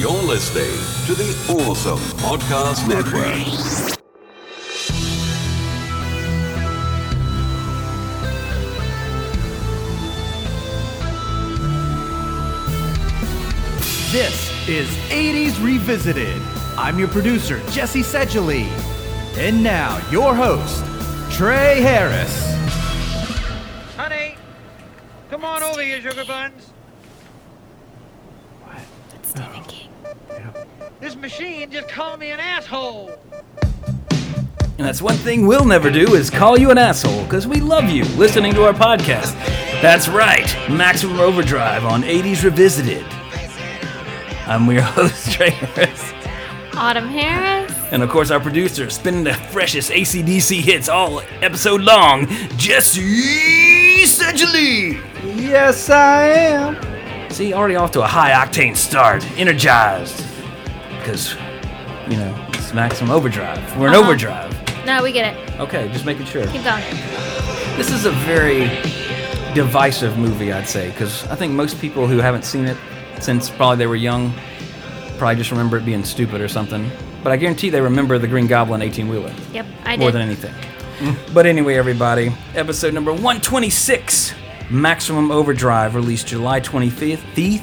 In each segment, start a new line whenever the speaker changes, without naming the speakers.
You're listening to the Awesome Podcast Network.
This is 80s Revisited. I'm your producer, Jesse Seidule. And now, your host, Trey Harris.
Honey, come on over here, sugar buns.
Stephen King.
This machine just called me an asshole.
And that's one thing we'll never do is call you an asshole, because we love you listening to our podcast. That's right, Maximum Overdrive on 80s Revisited. I'm your host, Trey Harris.
Autumn Harris.
And of course, our producer, spinning the freshest ACDC hits all episode long, Jesse Seidule.
Yes, I am.
See, already off to a high octane start, energized. Because, you know, it's Maximum Overdrive. We're in
Uh-huh.
overdrive.
No, we get it.
Okay, just making sure.
Keep going.
This is a very divisive movie, I'd say, because I think most people who haven't seen it since probably they were young probably just remember it being stupid or something. But I guarantee they remember the Green Goblin 18 wheeler
Yep, I did.
more than anything. But anyway, everybody, episode number 126 Maximum Overdrive, released July 25th, thief?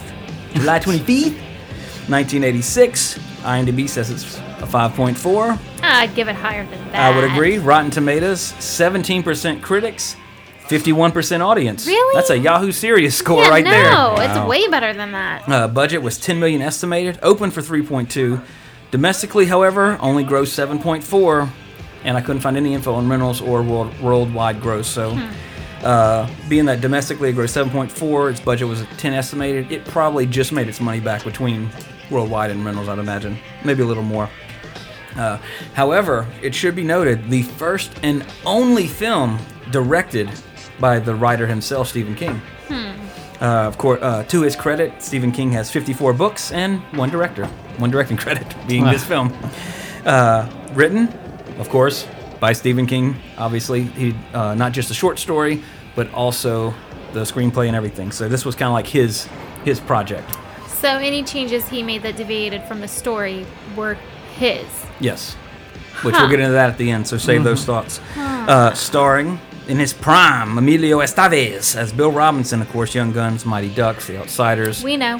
July 25th, 1986. IMDb says it's a 5.4.
Ah, I'd give it higher than that.
I would agree. Rotten Tomatoes, 17% critics, 51% audience.
Really?
That's a Yahoo Serious score
Yeah,
right
no,
there.
No, it's way better than that.
Uh, budget was 10 million estimated, open for 3.2. Domestically, however, only grossed 7.4, and I couldn't find any info on rentals or world, worldwide gross. So,
Hmm.
uh, being that domestically it grossed 7.4, its budget was 10 estimated, it probably just made its money back between worldwide in rentals, I'd imagine, maybe a little more. Uh, however, it should be noted the first and only film directed by the writer himself, Stephen King. Uh, of course, uh, to his credit, Stephen King has 54 books and one director, one directing credit being this film. Uh, written, of course, by Stephen King. Obviously, he uh, not just a short story, but also the screenplay and everything. So this was kind of like his his project.
So any changes he made that deviated from the story were his.
Yes. Which
Huh.
we'll get into that at the end, so save those thoughts. Uh, starring in his prime, Emilio Estevez as Bill Robinson, of course, Young Guns, Mighty Ducks, The Outsiders.
We know.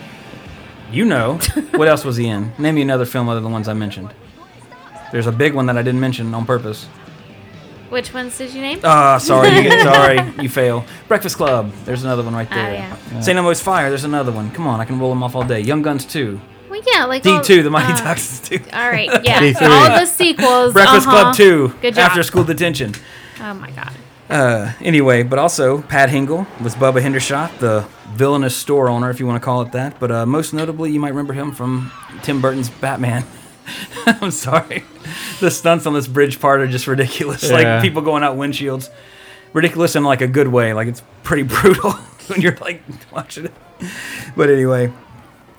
you know. what else was he in? Name me another film other than the ones I mentioned. There's a big one that I didn't mention on purpose.
Which ones did you name?
Ah, sorry, you sorry, you fail. Breakfast Club, there's another one right
Oh,
there.
yeah.
St. Elmo's Fire, there's another one. Come on, I can roll them off all day. Young Guns 2.
well, yeah, like
D2, The Mighty
uh,
Ducks 2.
All right, yeah,
D3.
all the sequels.
Breakfast
uh-huh.
Club 2.
Good job.
After School Detention.
Oh my god.
Uh, anyway, but also Pat Hingle was Bubba Hendershot, the villainous store owner, if you want to call it that. But uh, most notably, you might remember him from Tim Burton's Batman. I'm sorry, the stunts on this bridge part are just ridiculous.
Yeah.
Like people going out windshields, ridiculous in like a good way. Like it's pretty brutal when you're like watching it. But anyway,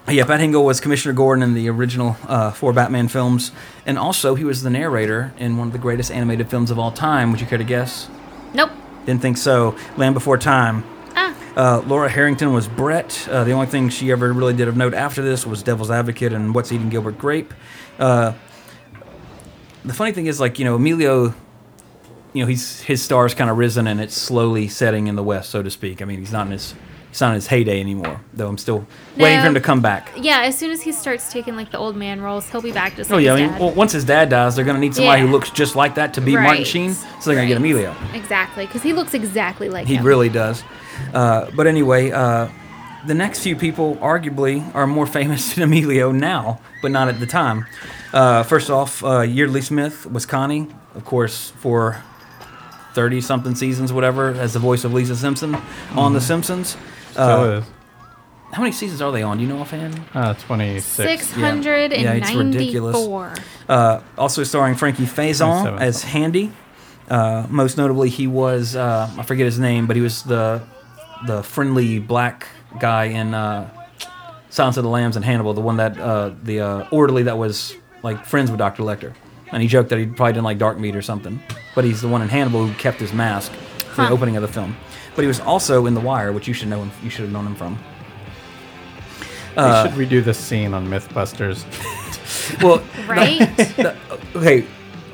yeah, Pat Hingle was Commissioner Gordon in the original uh, four Batman films, and also he was the narrator in one of the greatest animated films of all time. Would you care to guess?
Nope.
Didn't think so. Land Before Time.
Ah,
Uh, Laura Harrington was Brett. Uh, the only thing she ever really did of note after this was Devil's Advocate and What's Eating Gilbert Grape. Uh, the funny thing is, like you know, Emilio, you know, he's his star's kind of risen and it's slowly setting in the West, so to speak. I mean, he's not in his he's not in his heyday anymore. Though I'm still waiting for him to come back.
yeah. As soon as he starts taking like the old man roles, he'll be back just
Oh
like
yeah, I mean, well, once his dad dies, they're gonna need somebody who looks just like that to be Martin Sheen. So they're gonna get Emilio.
Exactly, because he looks exactly like
He
him.
really does. Uh, but anyway, uh, the next few people arguably are more famous than Emilio now, but not at the time. Uh, first off, uh, Yeardley Smith was Connie, of course, for 30 something seasons, whatever, as the voice of Lisa Simpson on The Simpsons.
Still
Uh,
is.
how many seasons are they on? Do you know offhand?
Uh, 26.
Six
Yeah. Yeah, it's ridiculous. Uh, also starring Frankie Faison as Handy. Uh, most notably, he was uh, I forget his name, but he was the the friendly black guy in uh, Silence of the Lambs and Hannibal, the one that uh, the uh, orderly that was like friends with Doctor Lecter, and he joked that he probably didn't like dark meat or something. But he's the one in Hannibal who kept his mask for the
Huh.
opening of the film. But he was also in The Wire, which you should know him, you should have known him from. Uh,
we should redo this scene on MythBusters.
Well,
Right?
the, okay,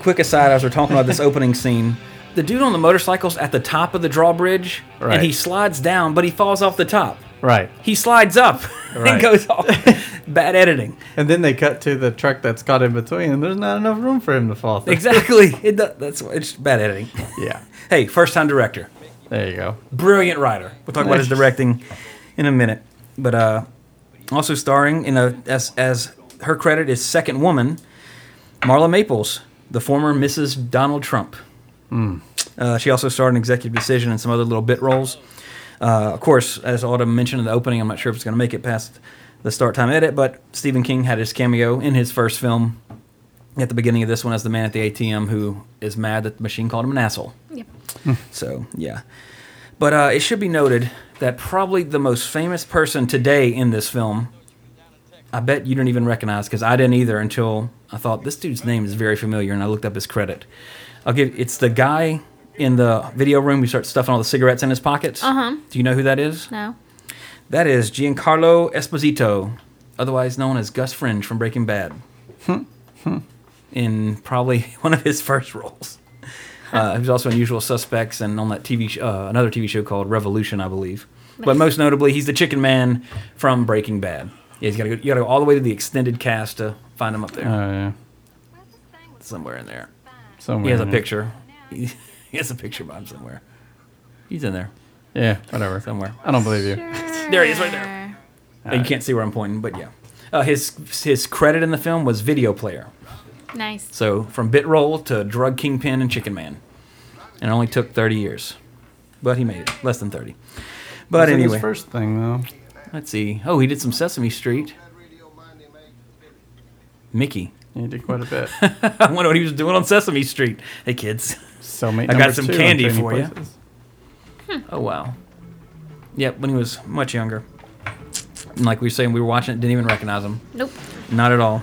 quick aside as we're talking about this opening scene. The dude on the motorcycle's at the top of the drawbridge,
Right.
and he slides down, but he falls off the top.
Right.
He slides up
Right.
and goes off. Bad editing.
And then they cut to the truck that's caught in between, and there's not enough room for him to fall through.
Exactly. It, do- that's it's bad editing.
Yeah.
Hey, first time director,
There you go.
brilliant writer. We'll talk about his directing in a minute. But uh, also starring in a as as her credit is second woman, Marla Maples, the former Mrs. Donald Trump. Uh, she also starred in Executive Decision and some other little bit roles. Uh, of course, as Autumn mentioned in the opening, I'm not sure if it's going to make it past the start time edit, but Stephen King had his cameo in his first film at the beginning of this one as the man at the ATM who is mad that the machine called him an asshole.
Yep.
So yeah, but uh, it should be noted that probably the most famous person today in this film, I bet you didn't even recognize because I didn't either until I thought this dude's name is very familiar and I looked up his credit. I'll give it's the guy in the video room we start stuffing all the cigarettes in his pockets. Uh
Uh-huh.
Do you know who that is?
No.
That is Giancarlo Esposito, otherwise known as Gus Fring from Breaking Bad. in probably one of his first roles. Uh, he was also in Usual Suspects and on that TV sh- uh, another TV show called Revolution, I believe. But most notably, he's the Chicken Man from Breaking Bad. Yeah, he's got to go, you got to go all the way to the extended cast to find him up there,
Oh yeah.
somewhere in there.
Somewhere.
He has a
in there.
picture. He, he has a picture of him somewhere. He's in there
Yeah. Whatever.
somewhere.
I don't believe you.
There he is, right there. Uh, you can't see where I'm pointing, but yeah. Uh, his his credit in the film was video player.
Nice.
So from bit roll to drug kingpin and chicken man, and it only took 30 years, but he made it less than 30. But
What's in his
anyway,
first thing though.
let's see. Oh, he did some Sesame Street. Mickey.
He did quite a bit.
I wonder what he was doing on Sesame Street. Hey kids.
So many.
I got some candy
Trading
for you.
Places. Hmm.
Oh wow. Yep, when he was much younger. And like we were saying, we were watching it, didn't even recognize him.
Nope.
Not at all.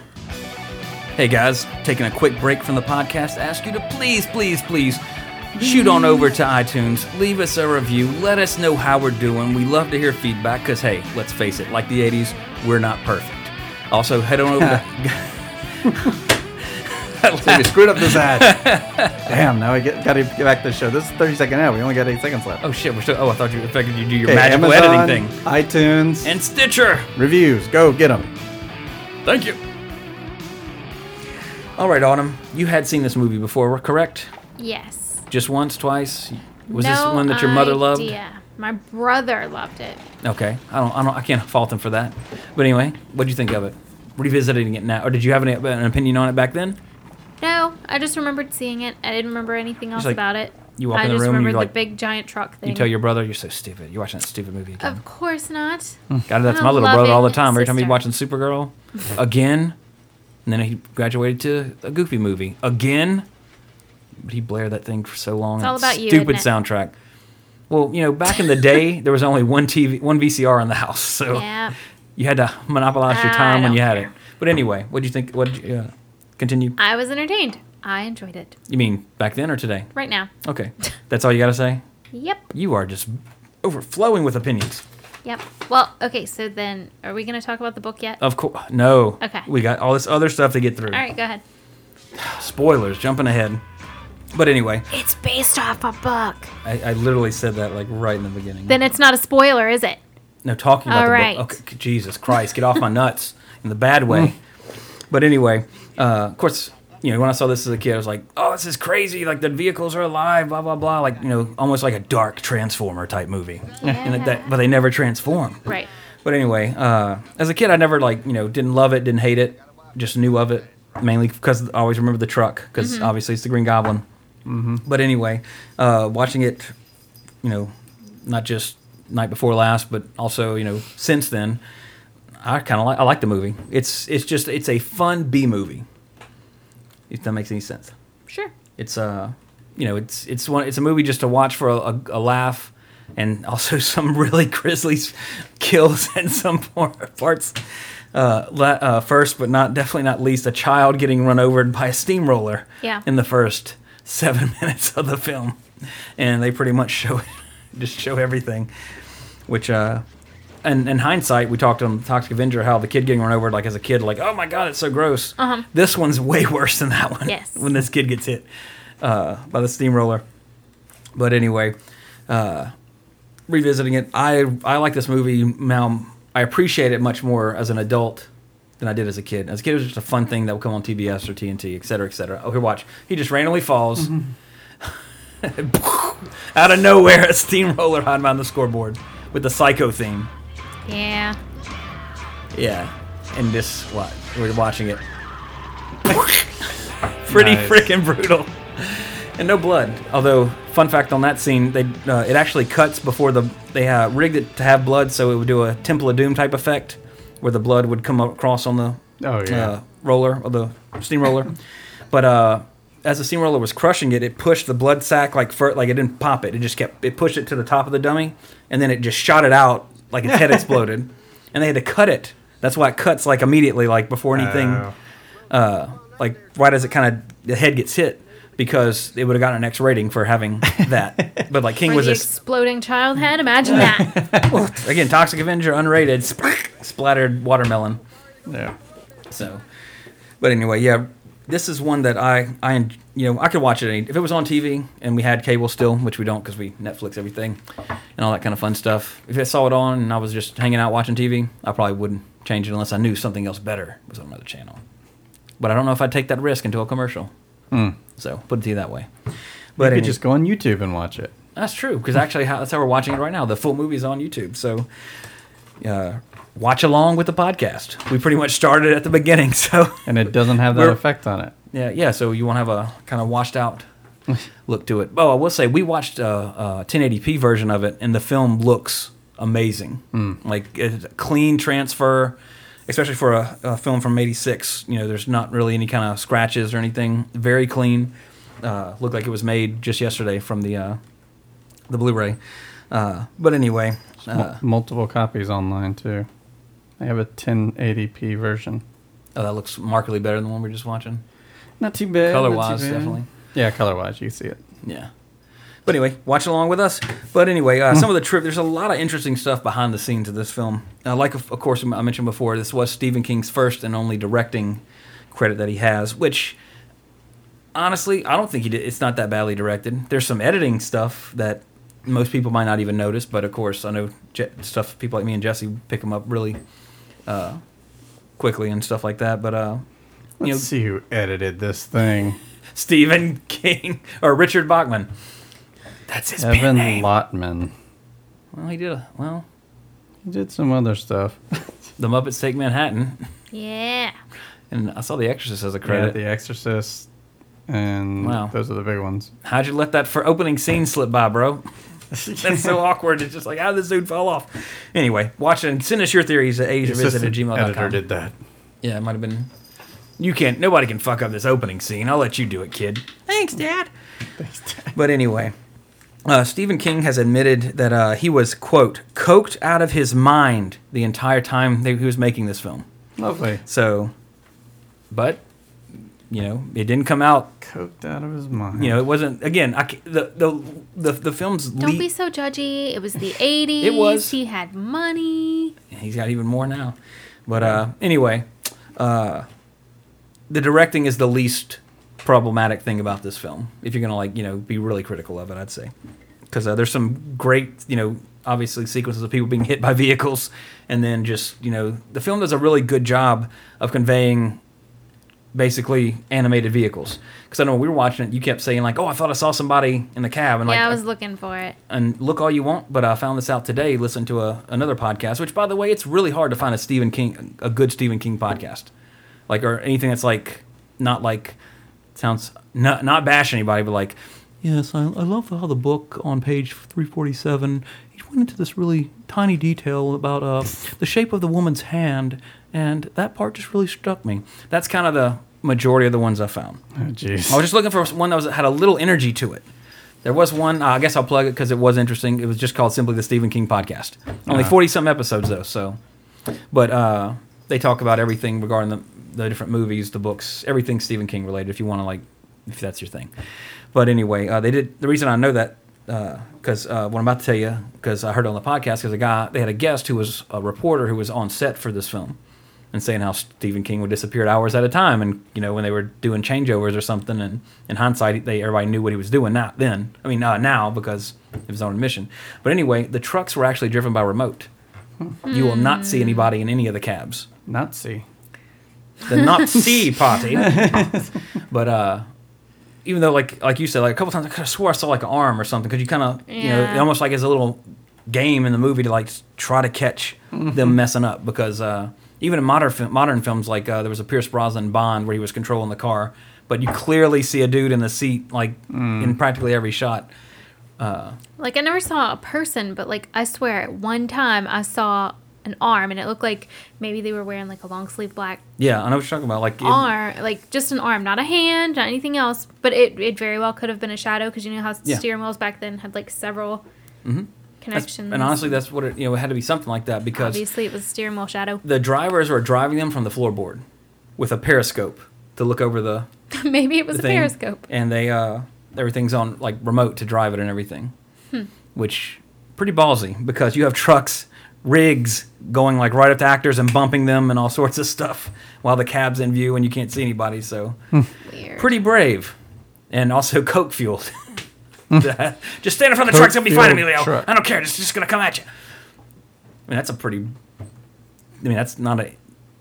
Hey guys, taking a quick break from the podcast to ask you to please, please, please shoot on over to iTunes, leave us a review, let us know how we're doing. We love to hear feedback because, hey, let's face it, like the 80s, we're not perfect. Also, head on over to.
So we screwed up this ad. Damn. Now we get got to get back to the show. This is 30 second ad. We only got eight seconds left.
oh shit, we're still. Oh, I thought you expected you do your
Okay,
magical
Amazon,
editing thing.
iTunes,
And Stitcher.
reviews. Go get them.
Thank you. All right, Autumn, you had seen this movie before, correct?
Yes.
Just once, twice? Was
no
this one that your mother loved?
idea. My brother loved it.
Okay, I don't, I don't, I can't fault him for that. But anyway, what do you think of it? Revisiting it now, or did you have any, an opinion on it back then?
No, I just remembered seeing it. I didn't remember anything else
like,
about it.
you walk
I
in the
just
room and you're
the
like-
big giant truck thing.
You tell your brother you're so stupid. You're watching that stupid movie again.
Of course not.
God, that's my little brother all the time. Every time he's watching Supergirl, again, and then he graduated to a Goofy movie again. But he blared that thing for so long.
It's all about you,
Stupid
isn't it?
soundtrack. Well, you know, back in the day, there was only one TV, one VCR in the house, so
Yeah.
you had to monopolize your time when you had
care.
it. But anyway, what do you think? What did you uh, continue?
I was entertained. I enjoyed it.
You mean back then or today?
Right now.
Okay, that's all you got to say.
Yep.
You are just overflowing with opinions.
Yep. Well, okay, so then are we going to talk about the book yet?
Of course, no.
Okay.
We got all this other stuff to get through.
All right, go ahead.
Spoilers, jumping ahead. But anyway,
It's based off a book.
I, I literally said that like right in the beginning.
Then it's not a spoiler, is it?
no, talking about
All
the
right.
book. Okay, Jesus Christ, get off my nuts in the bad way. but anyway, uh, of course, you know, when I saw this as a kid, I was like, "Oh, this is crazy! Like the vehicles are alive, blah blah blah." Like you know, almost like a dark Transformer type movie. And that- that, but they never transform.
Right.
But anyway, uh, as a kid, I never like you know didn't love it, didn't hate it, just knew of it mainly because I always remember the truck because
Mm-hmm.
obviously it's the Green Goblin. But anyway, uh, watching it, you know, not just night before last, but also you know since then, I kind of like I like the movie. It's it's just it's a fun B movie. If that makes any sense.
Sure.
It's uh, you know, it's it's one it's a movie just to watch for a, a, a laugh, and also some really grisly kills and some parts. Uh, la- uh, first, but not definitely not least, a child getting run over by a steamroller.
Yeah.
In the first seven minutes of the film, and they pretty much show it, just show everything, which uh, and in hindsight, we talked on Toxic Avenger how the kid getting run over like as a kid, like oh my god, it's so gross.
Uh-huh.
This one's way worse than that one.
Yes.
when this kid gets hit uh, by the steamroller. But anyway, uh, revisiting it, I I like this movie now. I appreciate it much more as an adult than I did as a kid. As a kid, it was just a fun thing that would come on TBS or TNT, et cetera, et cetera. Oh, here, watch. He just randomly falls. Out of nowhere, a steamroller hiding behind the scoreboard with the psycho theme.
Yeah.
Yeah. And this, what? We're watching it. Pretty
Nice.
freaking brutal. And no blood. Although, fun fact on that scene, they uh, it actually cuts before the they uh, rigged it to have blood, so it would do a Temple of Doom type effect, where the blood would come across on the
Oh, yeah.
uh, roller or the steamroller. but uh, as the steamroller was crushing it, it pushed the blood sac like fur, like it didn't pop it. It just kept it pushed it to the top of the dummy, and then it just shot it out like its head exploded, and they had to cut it. That's why it cuts like immediately, like before anything,
Oh.
uh, like right as it kind of the head gets hit, because it would have gotten an X rating for having that. but like King
Or
was
the
a
exploding child head. Imagine that.
again Toxic Avenger unrated, splattered watermelon.
yeah.
So, but anyway, yeah, this is one that I, I, you know, I could watch it any, if it was on TV and we had cable still, which we don't because we Netflix everything and all that kind of fun stuff. If I saw it on and I was just hanging out watching TV, I probably wouldn't change it unless I knew something else better was on another channel. But I don't know if I'd take that risk into a commercial. Hmm. So put it to you that way.
But you could
any-
just go on YouTube and watch it.
that's true because actually how, that's how we're watching it right now. The full movie is on YouTube, so uh, watch along with the podcast. We pretty much started at the beginning, so
And it doesn't have that effect on it.
yeah, yeah. So you want to have a kind of washed out look to it. Oh, I will say we watched a, a 1080p version of it, and the film looks amazing. Like it's a clean transfer, especially for a, a film from '86. You know, there's not really any kind of scratches or anything. Very clean. Uh, looked like it was made just yesterday from the uh, the Blu-ray. Uh, but anyway, uh,
multiple copies online too. I have a 1080p version.
oh, that looks markedly better than the one we are just watching.
Not too bad.
Color wise, definitely.
Yeah, color wise, you see it.
Yeah. But anyway, watch along with us. But anyway, uh, some of the trip. There's a lot of interesting stuff behind the scenes of this film. Uh, like, of, of course, I mentioned before, this was Stephen King's first and only directing credit that he has. Which, honestly, I don't think he did. It's not that badly directed. There's some editing stuff that most people might not even notice. But of course, I know Je- stuff. People like me and Jesse pick them up really uh, quickly and stuff like that. But uh,
Let's
you know,
see who edited this thing.
Stephen King or Richard Bachman. That's his pen
Evan
name.
Lottman.
Well, he did. A, well,
He did some other stuff.
The Muppets Take Manhattan,
Yeah.
and I saw The Exorcist as a
Yeah,
credit.
The Exorcist, and
Wow.
those are the big ones.
How'd you let that for opening scene slip by, bro? That's so awkward. It's just like, how did this dude fall off? Anyway, watch it and send us your theories at asiavisit at
Assistant editor
gmail.com.
did that.
Yeah, it might have been. You can't. Nobody can fuck up this opening scene. I'll let you do it, kid. Thanks, Dad. Thanks, Dad. But anyway, uh, Stephen King has admitted that uh, he was quote coked out of his mind the entire time that he was making this film.
Lovely.
So, but you know, it didn't come out.
Coked out of his mind.
You know, it wasn't. Again, I, the the the the film's
Don't
le-
be so judgy. It was the 80s.
It was.
He had money.
He's got even more now. But uh, anyway, uh, the directing is the least problematic thing about this film. If you're gonna like, you know, be really critical of it, I'd say, because uh, there's some great, you know, obviously sequences of people being hit by vehicles, and then just, you know, the film does a really good job of conveying basically animated vehicles. Because I know when we were watching it, you kept saying like, "Oh, I thought I saw somebody in the cab," and like,
yeah, I was looking for it.
and look all you want, but I found this out today. Listen to a, another podcast, which by the way, it's really hard to find a Stephen King, a good Stephen King podcast, like or anything that's like not like sounds not not bash anybody, but like yes, I, I love how the book on page three forty seven. He went into this really tiny detail about uh, the shape of the woman's hand, and that part just really struck me. That's kind of the majority of the ones I found.
Oh, jeez.
I was just looking for one that was had a little energy to it. There was one. Uh, I guess I'll plug it because it was interesting. It was just called simply the Stephen King podcast. Only forty some episodes though. So, but uh, they talk about everything regarding the the different movies, the books, everything Stephen King related. If you want to like, if that's your thing. But anyway, uh, they did. The reason I know that because uh, what I'm about to tell you, because I heard it on the podcast, because a guy they had a guest who was a reporter who was on set for this film, and saying how Stephen King would disappear hours at a time, and you know when they were doing changeovers or something, and in hindsight, they everybody knew what he was doing. Not then, I mean uh, now because it was on a mission. But anyway, the trucks were actually driven by remote. You will not see anybody in any of the cabs
Nazi.
the Nazi party. but uh, even though, like like you said, like a couple times, I could have swore I saw like an arm or something because you kind of you know almost like it's a little game in the movie to like try to catch them messing up because uh, even in modern modern films like uh, there was a Pierce Brosnan Bond where he was controlling the car, but you clearly see a dude in the seat like in practically every shot.
Like I never saw a person, but like I swear, at one time I saw an arm, and it looked like maybe they were wearing like a long sleeve black
Yeah, I know what you're talking about. Like it-
arm, like just an arm, not a hand, not anything else. But it, it very well could have been a shadow because you know how
Yeah. Mm-hmm.
steering wheels back then had like several
that's-
connections.
and honestly, that's what it you know it had to be something like that because
obviously it was steering wheel shadow.
the drivers were driving them from the floorboard with a periscope to look over the,
maybe it was
the
a
thing,
periscope.
and they uh everything's on like remote to drive it and everything
Hmm.
which pretty ballsy because you have trucks rigs going like right up to actors and bumping them and all sorts of stuff while the cab's in view and you can't see anybody so
Weird.
pretty brave and also coke fueled just stand in front of the truck it's gonna be fine
Coke-fueled
emilio
truck.
i don't care it's just gonna come at you i mean that's a pretty i mean that's not a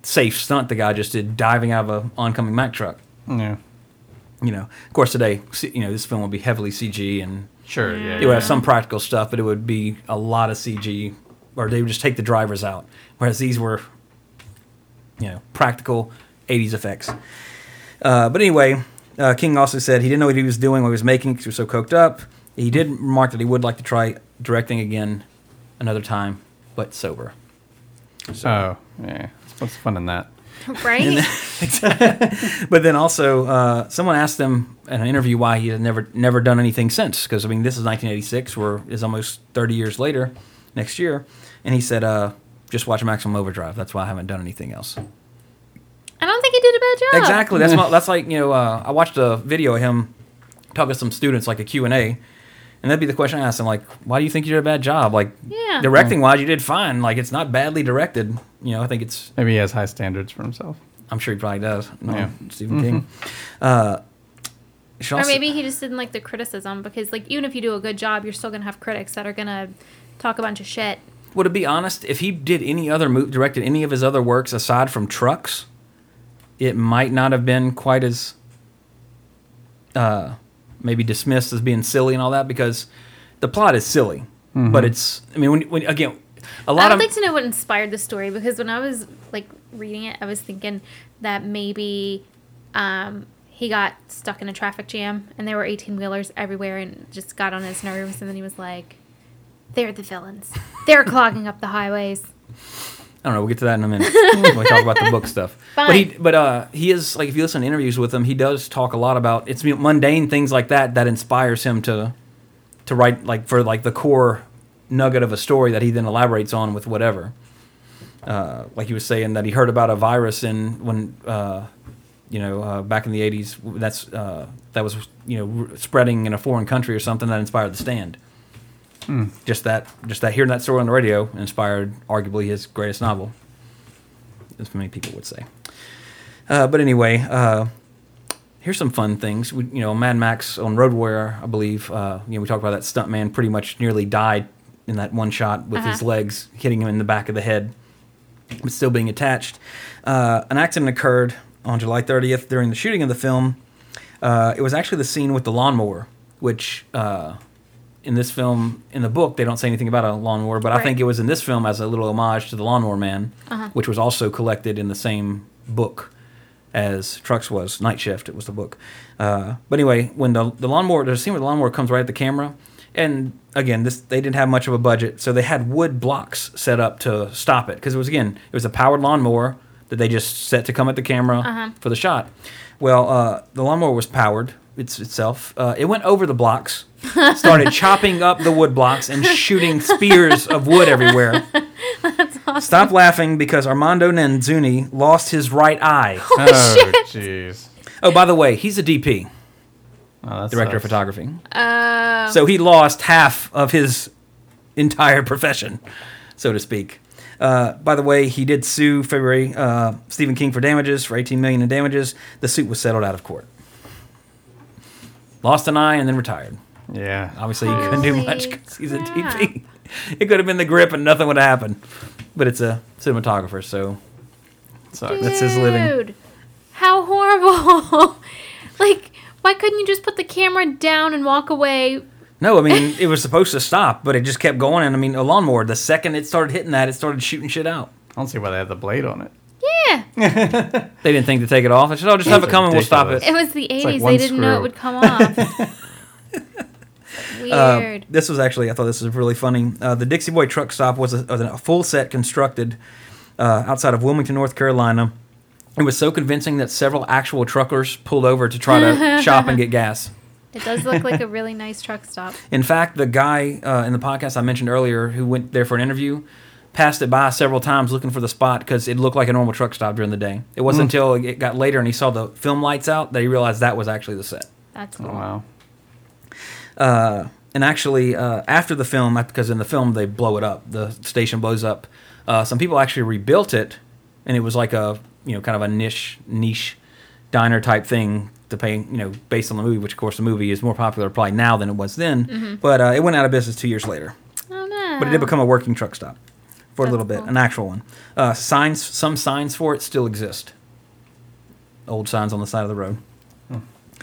safe stunt the guy just did diving out of a oncoming mack truck
Yeah.
you know of course today you know this film will be heavily cg and
Sure. Yeah.
it would have some practical stuff but it would be a lot of cg or they would just take the drivers out whereas these were you know practical 80s effects uh, but anyway uh, king also said he didn't know what he was doing when he was making because he was so coked up he did remark that he would like to try directing again another time but sober
Oh, yeah. What's fun in that?
right?
But then also, uh, someone asked him in an interview why he had never never done anything since. Because I mean, this is 1986, where is almost 30 years later, next year, and he said, uh, "Just watch Maximum Overdrive. That's why I haven't done anything else."
I don't think he did a bad job.
Exactly. That's not, that's like you know, uh, I watched a video of him talking to some students, like a Q and A. And that'd be the question I asked him, like, why do you think you did a bad job? Like,
Yeah.
directing wise, you did fine. Like, it's not badly directed. You know, I think it's
Maybe he has high standards for himself.
I'm sure he probably does. No,
Yeah.
Stephen King. Uh,
Or
also-
maybe he just didn't like the criticism because, like, even if you do a good job, you're still gonna have critics that are gonna talk a bunch of shit.
Well, to be honest, if he did any other mo- directed any of his other works aside from Trucks, it might not have been quite as uh, maybe dismissed as being silly and all that because the plot is silly, but it's. I mean, when, when again, a lot of
I'd
of
like to know what inspired the story because when I was like reading it, I was thinking that maybe um, he got stuck in a traffic jam and there were 18 wheelers everywhere and just got on his nerves. And then he was like, they're the villains. They're clogging up the highways.
I don't know. We'll get to that in a minute when we talk about the book stuff. Fine. But he, but uh, he is like if you listen to interviews with him, he does talk a lot about it's mundane things like that that inspires him to to write like for like the core nugget of a story that he then elaborates on with whatever. Uh, like he was saying that he heard about a virus in when uh, you know uh, back in the '80s that's uh, that was you know spreading in a foreign country or something that inspired The Stand. Just that, just that hearing that story on the radio inspired arguably his greatest novel, as many people would say. Uh, but anyway, uh, here's some fun things. We, you know, Mad Max on Road Warrior, I believe. Uh, you know, we talked about that stuntman pretty much nearly died in that one shot with his
Uh-huh.
legs hitting him in the back of the head, but still being attached. Uh, an accident occurred on July 30th during the shooting of the film. Uh, it was actually the scene with the lawnmower, which uh, in this film, in the book, they don't say anything about a lawnmower, but I think it was in this film as a little homage to the Lawnmower Man, which was also collected in the same book as Trucks was. Night Shift, it was the book. Uh, but anyway, when the the lawnmower, there's a scene where the lawnmower comes right at the camera, and again, this they didn't have much of a budget, so they had wood blocks set up to stop it because it was again it was a powered lawnmower that they just set to come at the camera for the shot. Well, uh, the lawnmower was powered. It's itself. Uh, it went over the blocks, started chopping up the wood blocks and shooting spears of wood everywhere. Awesome. Stop laughing because Armando Nannuzzi lost his right eye.
Oh, jeez.
Oh, by the way, he's a DP.
Oh, that
director of photography.
Uh,
So he lost half of his entire profession, so to speak. Uh, by the way, he did sue February uh, Stephen King for damages for 18 million in damages. The suit was settled out of court. Lost an eye and then retired.
Yeah.
Obviously, he couldn't do much because he's a
crap.
DP. It could have been the grip and nothing would have happened. But it's a cinematographer, so
Sucks.
that's his living.
Dude, how horrible! like, why couldn't you just put the camera down and walk away?
No, I mean it was supposed to stop, but it just kept going. And I mean, a lawnmower. The second it started hitting that, it started shooting shit out.
I don't see why they had the blade on it.
Yeah,
They didn't think to take it off. I said, "Oh, just have it
That's
come and we'll stop it."
it was the
like
'80s.
one
they didn't know it
screw.
would come off.
Uh,
Weird.
this was actually, I thought this was really funny. Uh, the Dixie Boy truck stop was a, was a full set constructed uh, outside of Wilmington, North Carolina. It was so convincing that several actual truckers pulled over to try to shop and get gas.
it does look like a really nice truck stop.
In fact, the guy uh, in the podcast I mentioned earlier who went there for an interview passed it by several times looking for the spot because it looked like a normal truck stop during the day. It wasn't until it got later and he saw the film lights out that he realized that was actually the set.
That's
Oh,
cool.
wow.
Uh, and actually, uh, after the film, because in the film they blow it up, the station blows up. Uh, some people actually rebuilt it, and it was like a you know kind of a niche niche diner type thing to pay you know based on the movie, which of course the movie is more popular probably now than it was then. But uh, it went out of business two years later.
Oh no!
But it did become a working truck stop for a
That's
little bit,
cool.
an actual one. Uh, signs, some signs for it still exist. Old signs on the side of the road.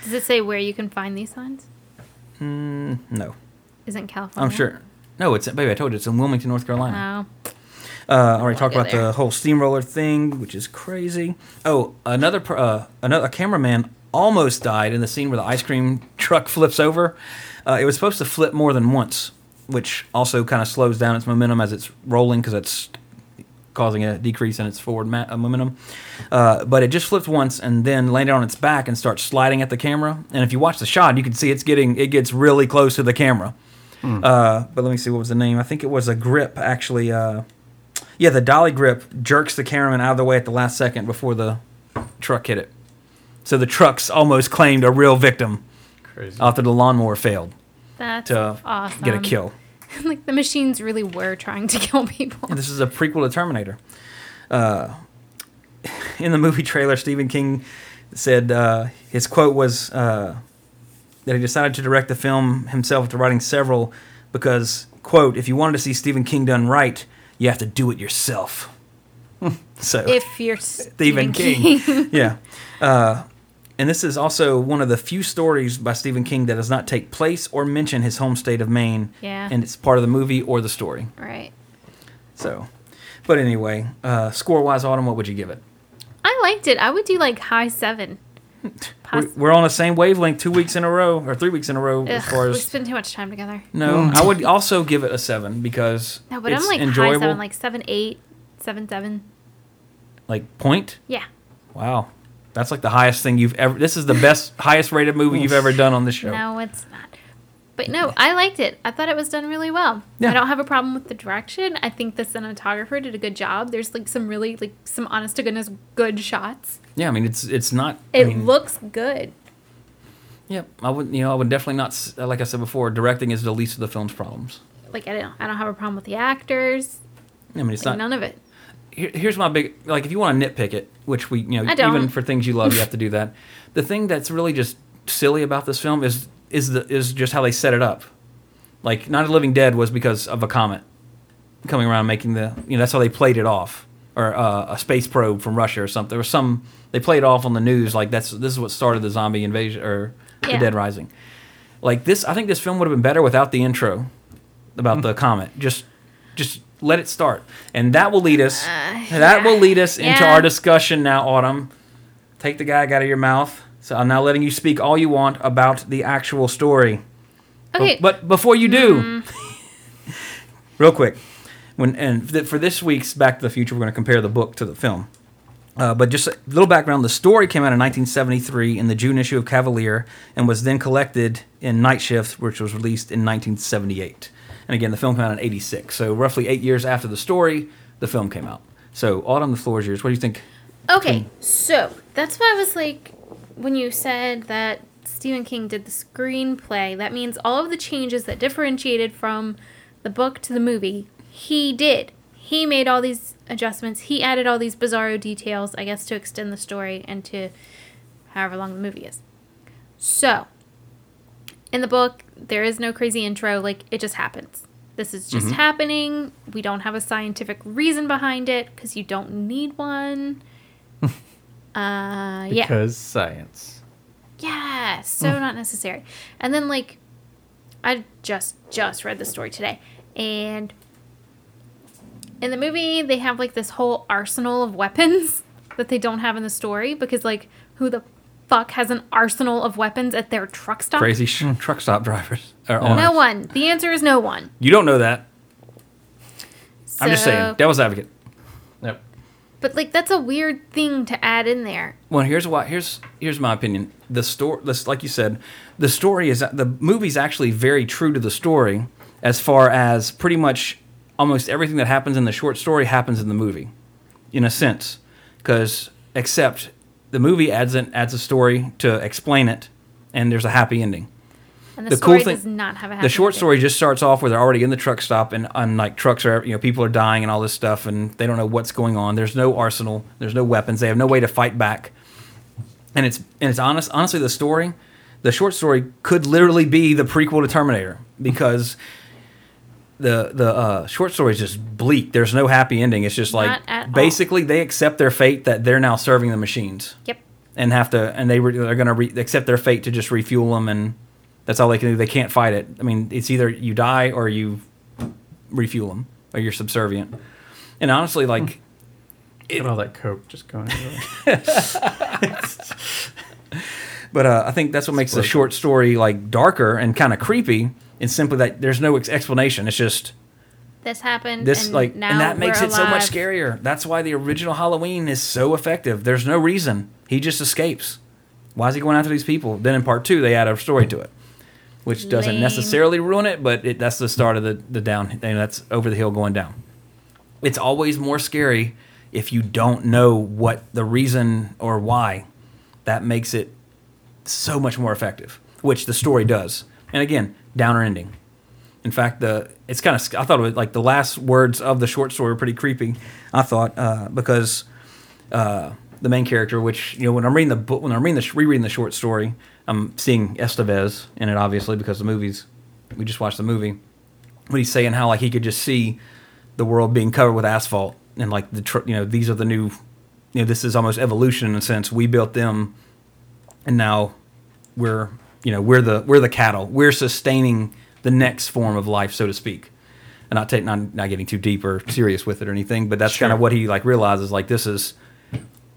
Does it say where you can find these signs?
No,
Isn't California?
I'm sure. No, it's baby. I told you it's in Wilmington, North Carolina.
Oh,
Uh, already talked about
there.
the whole steamroller thing, which is crazy. Oh, another uh, another a cameraman almost died in the scene where the ice cream truck flips over. Uh, it was supposed to flip more than once, which also kind of slows down its momentum as it's rolling because it's causing a decrease in its forward ma- uh, momentum. Uh, but it just flipped once and then landed on its back and starts sliding at the camera. And if you watch the shot, you can see it's getting it gets really close to the camera. Uh, but let me see what was the name. I think it was a grip actually. Uh, yeah, the dolly grip jerks the cameraman out of the way at the last second before the truck hit it. So the truck's almost claimed a real victim
Crazy.
after the lawnmower failed
that's
to
awesome.
get a kill.
like the machines really were trying to kill people.
And this is a prequel to Terminator. Uh, in the movie trailer, Stephen King said uh, his quote was uh, that he decided to direct the film himself after writing several because, quote, if you wanted to see Stephen King done right, you have to do it yourself. so
If you're
Stephen King. yeah. And this is also one of the few stories by Stephen King that does not take place or mention his home state of Maine.
Yeah.
And it's part of the movie or the story.
right.
So, but anyway, uh, score wise, Autumn, what would you give it?
I liked it. I would do like high seven. Poss-
We- We're on the same wavelength two weeks in a row, or three weeks in a row, as
Ugh,
far
we spend too much time together.
No, I would also give it a seven because
No, but
it's
I'm like
enjoyable.
high seven, like seven, eight, seven, seven.
like point.
Yeah.
Wow, that's like the highest thing you've ever. This is the best, highest rated movie you've ever done on this show.
No, it's not. But no, I liked it. I thought it was done really well.
Yeah.
I don't have a problem with the direction. I think the cinematographer did a good job. There's like some really like some honest to goodness good shots.
Yeah, I mean it's it's not. I
It
mean,
looks good.
Yep, I would. You know, I would definitely not. Like I said before, directing is the least of the film's problems.
Like I don't I don't have a problem with the actors.
I mean, it's
Like
not.
none of it.
Here, here's my big like if you want to nitpick it which we you know even for things you love you have to do that. The thing that's really just silly about this film is is the is just how they set it up. Like Not a living dead was because of a comet coming around making the you know that's how they played it off. Or uh, a space probe from russia or something. There was some they played it off on the news like that's this is what started the zombie invasion or the
Yeah.
dead rising. Like this i think this film would have been better without the intro about the comet. Just just let it start. And that will lead us that will lead us into
Yeah.
our discussion now autumn. Take the gag out of your mouth. So i'm now letting you speak all you want about the actual story. But-
Okay.
but, before you do real quick when and th- for this week's back to the future we're going to compare the book to the film. Uh, but just a little background the story came out in 1973 in the june issue of cavalier and was then collected in night shift which was released in 1978 and again the film came out in 86 so roughly eight years after the story the film came out so autumn the floor is yours what do you think
Okay, so that's why I was like, when you said that Stephen King did the screenplay, that means all of the changes that differentiated from the book to the movie, he did. He made all these adjustments. He added all these bizarro details, I guess, to extend the story and to however long the movie is. So, in the book, there is no crazy intro. Like, it just happens. This is just happening. We don't have a scientific reason behind it because you don't need one. uh, yeah.
Because science.
Yeah, so not necessary. And then like I just just read the story today and in the movie they have like this whole arsenal of weapons that they don't have in the story because like who the fuck has an arsenal of weapons at their truck stop?
Crazy sh- mm, truck stop drivers. Or owners.
No one. The answer is no one.
You don't know that. I'm just
So-
saying. Devil's advocate.
Yep.
But like that's a weird thing to add in there.
Well, here's why. Here's here's my opinion. The story, like you said, the story is the movie's actually very true to the story, as far as pretty much almost everything that happens in the short story happens in the movie, in a sense, because except the movie adds an, adds a story to explain it, and there's a happy ending.
And the,
The
story
cool thing-
does not have a happy
the short
ending.
story just starts off where they're already in the truck stop and, and like trucks are you know people are dying and all this stuff and they don't know what's going on there's no arsenal there's no weapons they have no way to fight back and it's and it's honest honestly the story the short story could literally be the prequel to terminator because the the uh, short story is just bleak. There's no happy ending. It's just like
Not at all.
basically they accept their fate that they're now serving the machines.
Yep.
and have to and they re, they're going to re, accept their fate to just refuel them and that's all they can do. They can't fight it. I mean it's either you die or you refuel them or you're subservient. And honestly like
Look at all that coke just going
but uh, i think that's what makes the short story like darker and kind of creepy it's simply that there's no ex- explanation. It's just
This happened.
this
and
like
now
and that makes it so much scarier. That's why the original halloween is so effective. There's no reason. He just escapes. Why is he going after these people? Then in part two they add a story to it which doesn't
Lame.
necessarily ruin it but it, that's the start of the, the down and that's over the hill going down. It's always more scary if you don't know what the reason or why that makes it so much more effective which the story does and again downer ending in fact, the it's kind of I thought it was like the last words of the short story were pretty creepy. I thought uh, because uh, the main character, which you know when I'm reading the book, when I'm reading the rereading the short story, I'm seeing Estevez in it obviously because the movies we just watched the movie. But he's saying how like he could just see the world being covered with asphalt and like the tr- you know these are the new you know this is almost evolution in a sense. We built them, and now we're you know we're the we're the cattle. We're sustaining the next form of life, so to speak. And not take, not not getting too deep or serious with it or anything, but that's kind of what he like realizes. Like this is,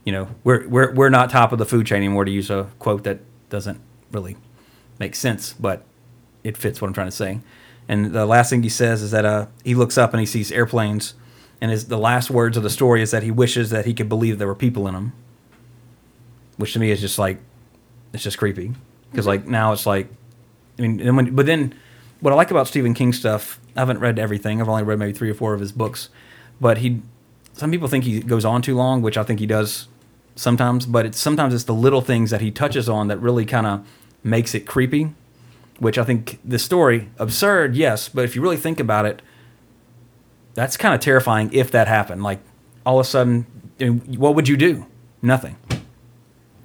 you know, we're we're we're not top of the food chain anymore. To use a quote that doesn't really make sense, but it fits what I'm trying to say. And the last thing he says is that uh, he looks up and he sees airplanes, and his the last words of the story is that he wishes that he could believe there were people in them, which to me is just like it's just creepy because like now it's like I mean, when, but then what I like about Stephen King stuff, I haven't read everything. I've only read maybe three or four of his books, but he, some people think he goes on too long, which I think he does sometimes. But it's sometimes it's the little things that he touches on that really kind of makes it creepy, which I think the story absurd, yes, but if you really think about it, that's kind of terrifying if that happened. Like all of a sudden, what would you do? Nothing.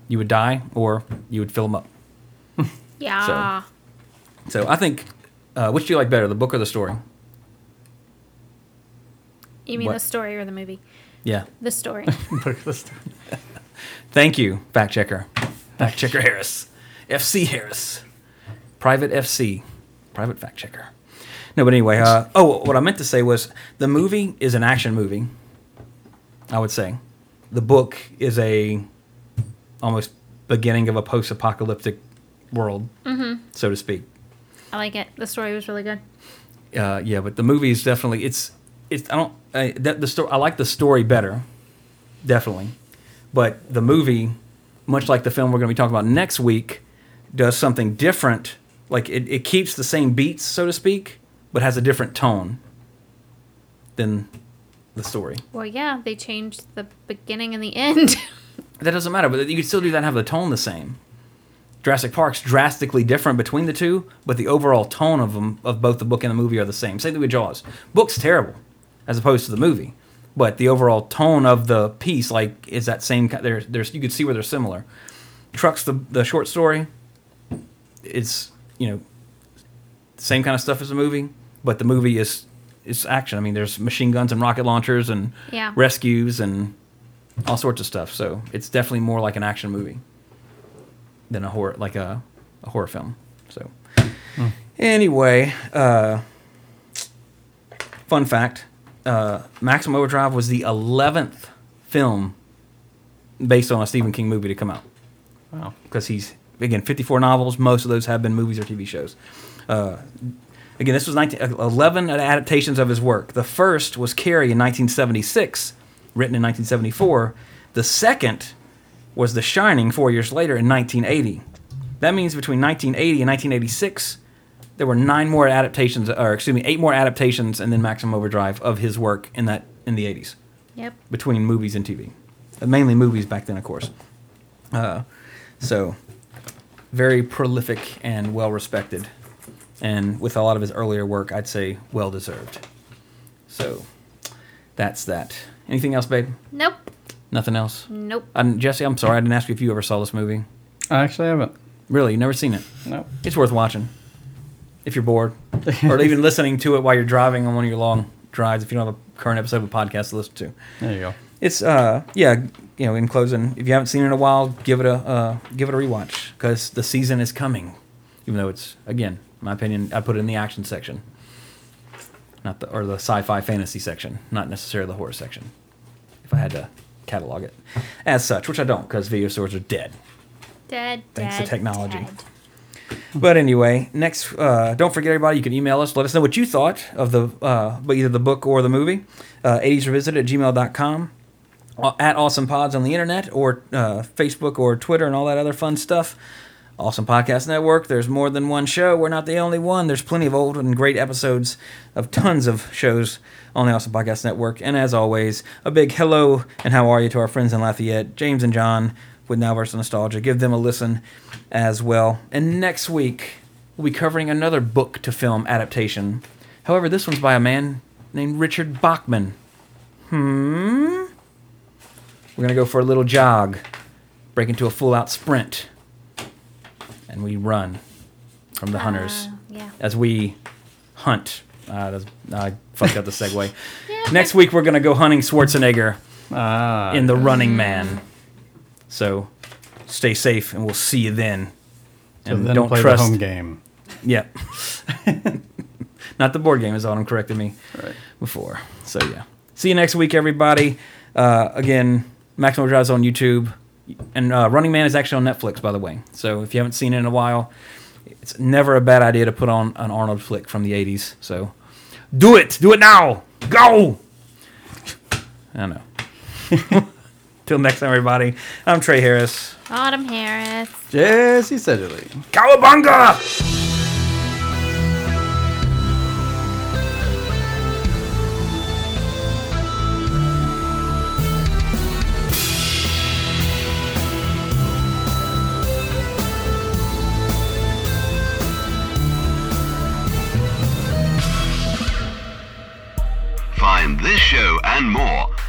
You would die, or you would fill them up.
Yeah.
So I think, uh, which do you like better, the book or the story?
You mean
What?
the story or the movie?
Yeah.
The story.
Look at this.
Thank you, fact checker. Fact checker Harris. FC Harris. Private FC. Private fact checker. No, but anyway, uh, oh, what I meant to say was the movie is an action movie, I would say. The book is a almost beginning of a post apocalyptic world, so to speak.
I like it. The story was really good.
uh, yeah, but the movie is definitely it's it's I don't I, that the story I like the story better, definitely, but the movie, much like the film we're going to be talking about next week, does something different. Like it, it keeps the same beats, so to speak, but has a different tone than the story.
Well, yeah, they changed the beginning and the end.
That doesn't matter, but you can still do that and have the tone the same. Jurassic Park's drastically different between the two, but the overall tone of them of both the book and the movie are the same. Same thing with Jaws. Book's terrible, as opposed to the movie, but the overall tone of the piece like is that same. ki- There, there's you could see where they're similar. Trucks, the the short story, it's you know same kind of stuff as the movie, but the movie is is action. I mean, there's machine guns and rocket launchers and
Yeah.
rescues and all sorts of stuff. So it's definitely more like an action movie than a horror, like a, a horror film. So anyway, uh, fun fact: uh, Maximum Overdrive was the eleventh film based on a Stephen King movie to come out
Wow.
because he's again 54 novels. Most of those have been movies or TV shows. Uh, again, this was 19, uh, 11 adaptations of his work. The first was Carrie in 1976, written in 1974. The second was The Shining four years later in 1980. That means between 1980 and 1986, there were nine more adaptations, or excuse me, eight more adaptations, and then Maximum Overdrive of his work in that in the 80s
Yep.
between movies and TV. Uh, Mainly movies back then, of course. Uh, so, very prolific and well respected. And with a lot of his earlier work, I'd say well deserved. So, that's that. Anything else, babe?
Nope.
Nothing else?
Nope.
And Jesse, I'm sorry, I didn't ask you if you ever saw this movie.
I actually haven't.
Really, you never seen it?
No.
It's worth watching if you're bored, or even listening to it while you're driving on one of your long drives. If you don't have a current episode of a podcast to listen to,
There you go.
it's uh yeah you know in closing if you haven't seen it in a while give it a uh, give it a rewatch because the season is coming even though it's again my opinion I put it in the action section not the or the sci-fi fantasy section not necessarily the horror section if I had to catalog it as such which I don't because video stores are dead
Dead.
Thanks to technology.
dead.
But anyway, next, uh, don't forget everybody, you can email us. Let us know what you thought of the uh, either the book or the movie. Uh, 80s Revisited at gmail.com. uh, At Awesome Pods on the internet or uh, Facebook or Twitter and all that other fun stuff. Awesome Podcast Network. There's more than one show. We're not the only one. There's plenty of old and great episodes of tons of shows on the Awesome Podcast Network. And as always, a big hello and how are you to our friends in Lafayette, James and John with Now vs. Nostalgia. Give them a listen as well. And next week, we'll be covering another book to film adaptation. However, this one's by a man named Richard Bachman. Hmm? We're going to go for a little jog, break into a full out sprint, and we run from the hunters
Uh, yeah.
as we hunt. Uh, that's, I fucked up the segue. Next week, we're going to go hunting Schwarzenegger
Ah.
in The Running Man. So stay safe, and we'll see you then.
so
And
then
don't
play
trust.
the home game.
Yep. Not the board game, is Autumn corrected me
Right.
before. So yeah. See you next week, everybody. Uh, again, Maximum Drive's on YouTube, and uh, Running Man is actually on Netflix, by the way. So if you haven't seen it in a while, it's never a bad idea to put on an Arnold flick from the '80s. So do it, do it now, go. I know. Till next time, everybody. I'm Trey Harris.
Autumn Harris.
Jesse Seidule.
Cowabunga!